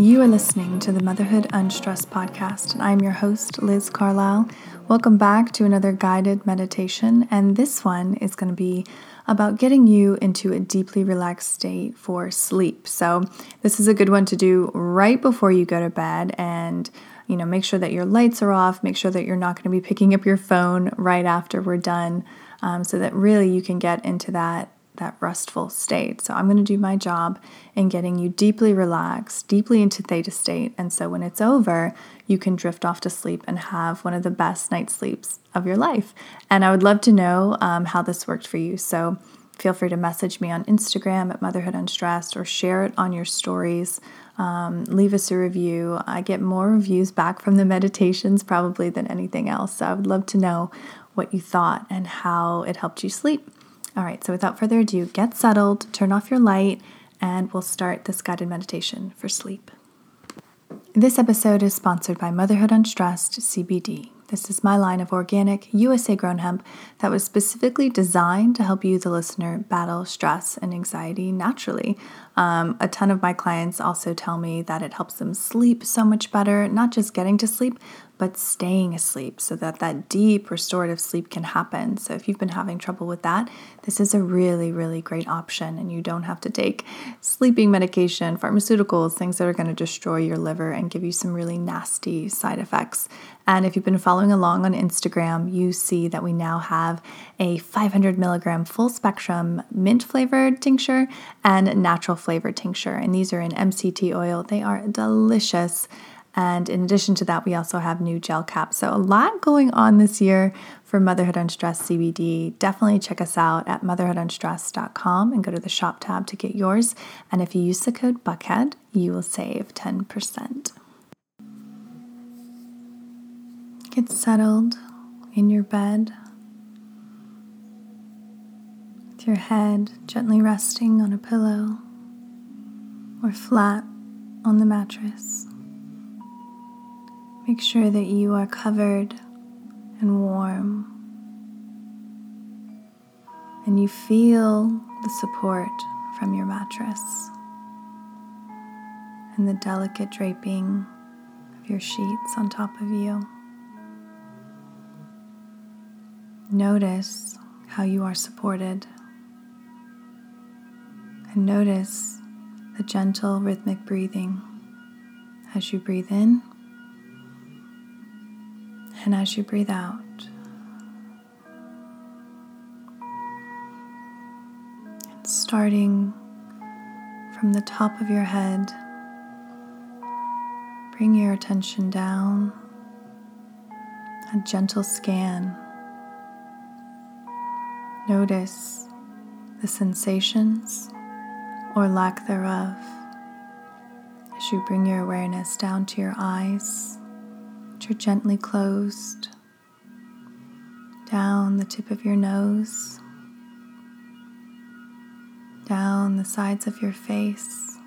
You are listening to the Motherhood Unstressed podcast, and I'm your host, Liz Carlisle. Welcome back to another guided meditation, and this one is going to be about getting you into a deeply relaxed state for sleep. So, this is a good one to do right before you go to bed and you know, make sure that your lights are off, make sure that you're not going to be picking up your phone right after we're done, um, so that really you can get into that that restful state. So I'm going to do my job in getting you deeply relaxed, deeply into theta state. And so when it's over, you can drift off to sleep and have one of the best night sleeps of your life. And I would love to know um, how this worked for you. So feel free to message me on Instagram at Motherhood Unstressed or share it on your stories. Um, leave us a review. I get more reviews back from the meditations probably than anything else. So I would love to know what you thought and how it helped you sleep. All right, so without further ado, get settled, turn off your light, and we'll start this guided meditation for sleep. This episode is sponsored by Motherhood Unstressed CBD. This is my line of organic, USA grown hemp that was specifically designed to help you, the listener, battle stress and anxiety naturally. Um, a ton of my clients also tell me that it helps them sleep so much better, not just getting to sleep, but staying asleep so that that deep restorative sleep can happen. So if you've been having trouble with that, this is a really, really great option. And you don't have to take sleeping medication, pharmaceuticals, things that are going to destroy your liver and give you some really nasty side effects. And if you've been following along on Instagram, you see that we now have a 500 milligram full spectrum mint flavored tincture and natural flavored tincture. And these are in MCT oil. They are delicious. And in addition to that, we also have new gel caps. So, a lot going on this year for Motherhood Unstressed CBD. Definitely check us out at motherhoodunstressed.com and go to the shop tab to get yours. And if you use the code BUCKHEAD, you will save 10%. Get settled in your bed with your head gently resting on a pillow or flat on the mattress. Make sure that you are covered and warm. And you feel the support from your mattress and the delicate draping of your sheets on top of you. Notice how you are supported. And notice the gentle rhythmic breathing as you breathe in and as you breathe out, starting from the top of your head, bring your attention down, a gentle scan. Notice the sensations or lack thereof as you bring your awareness down to your eyes which are gently closed, down the tip of your nose, down the sides of your face,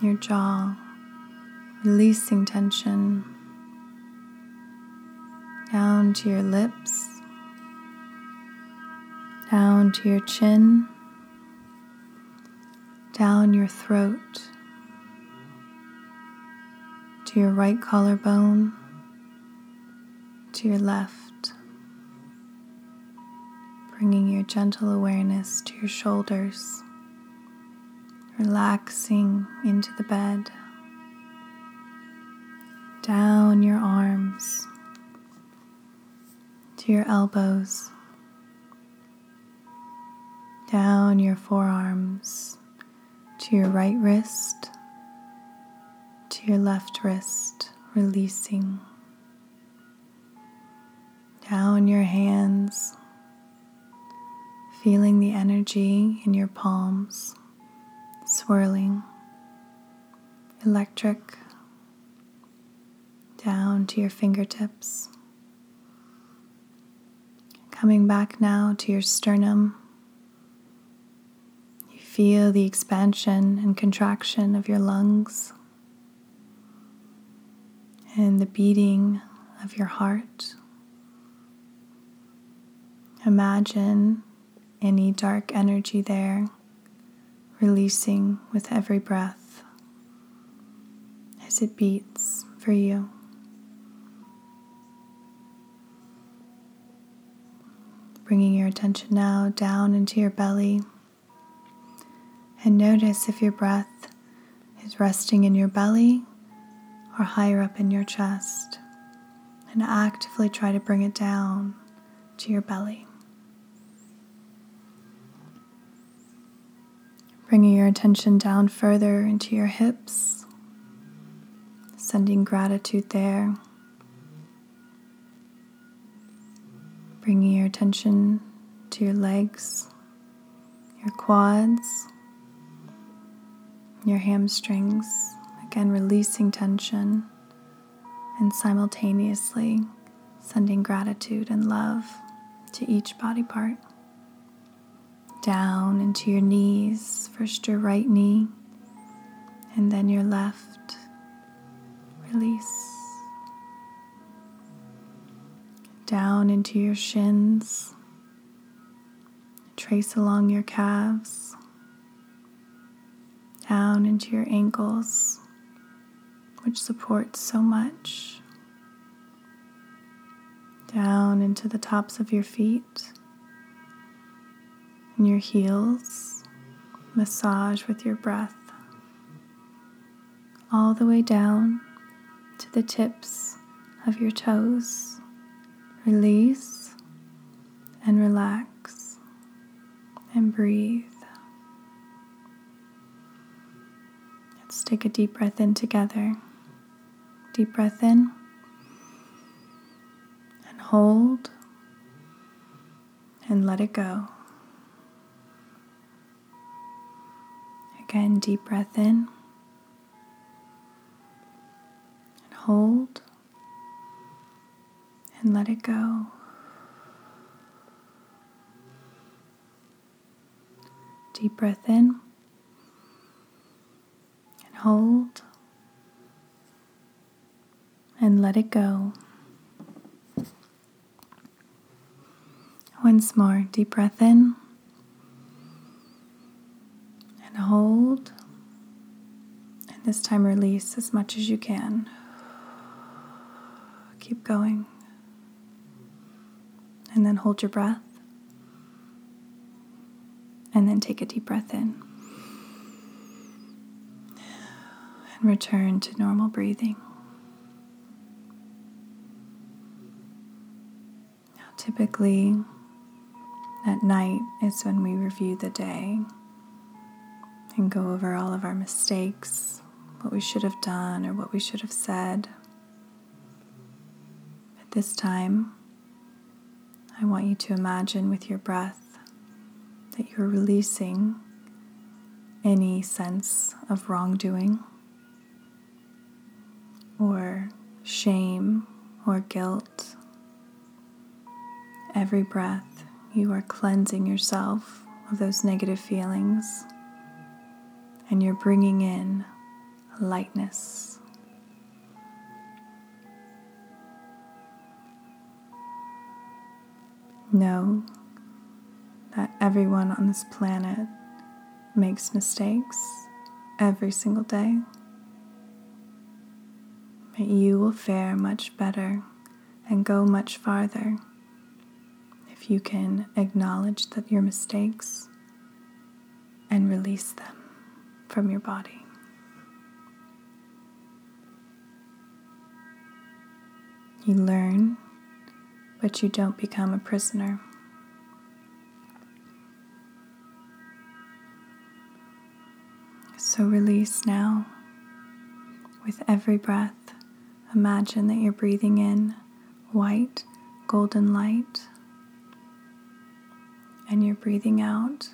your jaw, releasing tension, down to your lips, down to your chin, down your throat, to your right collarbone to your left, bringing your gentle awareness to your shoulders, relaxing into the bed, down your arms to your elbows, down your forearms to your right wrist, to your left wrist, releasing down your hands, feeling the energy in your palms, swirling, electric, down to your fingertips. Coming back now to your sternum, you feel the expansion and contraction of your lungs and the beating of your heart. Imagine any dark energy there releasing with every breath. as it beats for you. Bringing your attention now down into your belly. And notice if your breath is resting in your belly or higher up in your chest. And actively try to bring it down to your belly. Bringing your attention down further into your hips, sending gratitude there. Bringing your attention to your legs, your quads, your hamstrings. Again, releasing tension and simultaneously sending gratitude and love to each body part. Down into your knees, first your right knee, and then your left. Release. Down into your shins. Trace along your calves. Down into your ankles, which supports so much down into the tops of your feet and your heels. Massage with your breath all the way down to the tips of your toes. Release and relax and breathe. Let's take a deep breath in together. Deep breath in and hold, and let it go. Deep breath in. And hold. And let it go. Deep breath in. And hold. And let it go. Once more, deep breath in and hold. And this time, release as much as you can. Keep going. And then hold your breath. And then take a deep breath in. And return to normal breathing. Now, typically, at night is when we review the day and go over all of our mistakes, what we should have done or what we should have said. At this time, I want you to imagine with your breath that you're releasing any sense of wrongdoing or shame or guilt. Every breath you are cleansing yourself of those negative feelings and you're bringing in lightness. Know that everyone on this planet makes mistakes every single day. But you will fare much better and go much farther if you can acknowledge that your mistakes and release them from your body. You learn, but you don't become a prisoner. So release now. With every breath, imagine that you're breathing in white, golden light and you're breathing out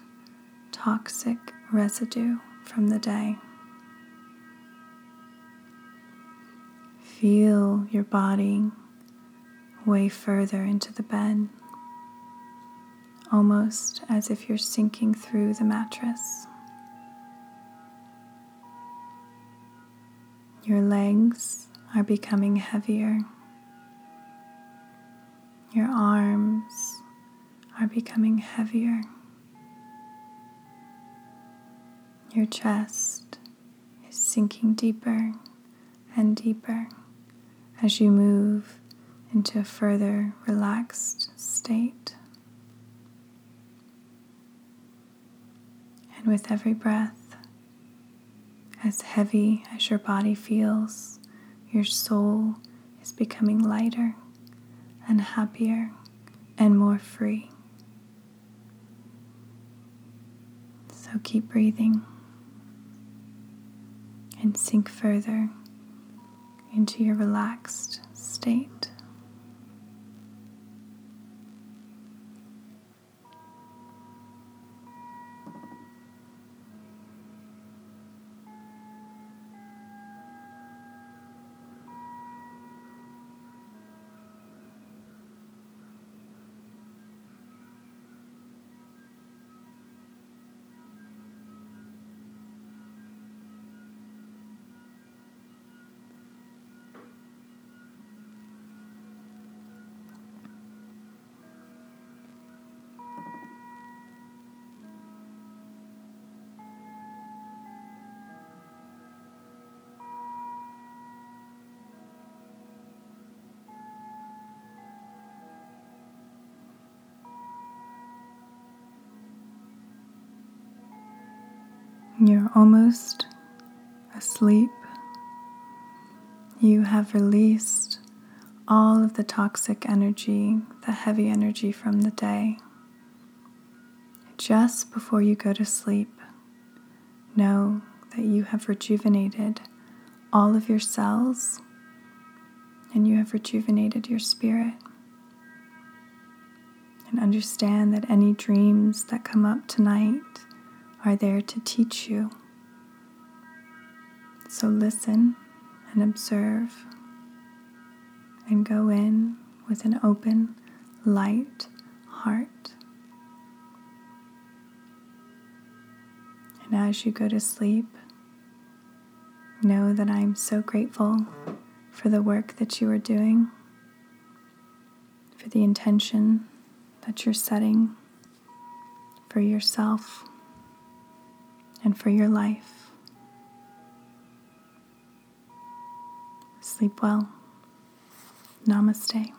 toxic residue from the day. Feel your body way further into the bed, almost as if you're sinking through the mattress. Your legs are becoming heavier. Your arms are becoming heavier. Your chest is sinking deeper and deeper as you move into a further relaxed state. And with every breath, as heavy as your body feels, your soul is becoming lighter and happier and more free. So keep breathing and sink further into your relaxed state. You're almost asleep. You have released all of the toxic energy, the heavy energy from the day. Just before you go to sleep, know that you have rejuvenated all of your cells and you have rejuvenated your spirit. And understand that any dreams that come up tonight are there to teach you. So listen and observe and go in with an open, light heart. And as you go to sleep, know that I am so grateful for the work that you are doing, for the intention that you're setting for yourself and for your life. Sleep well. Namaste.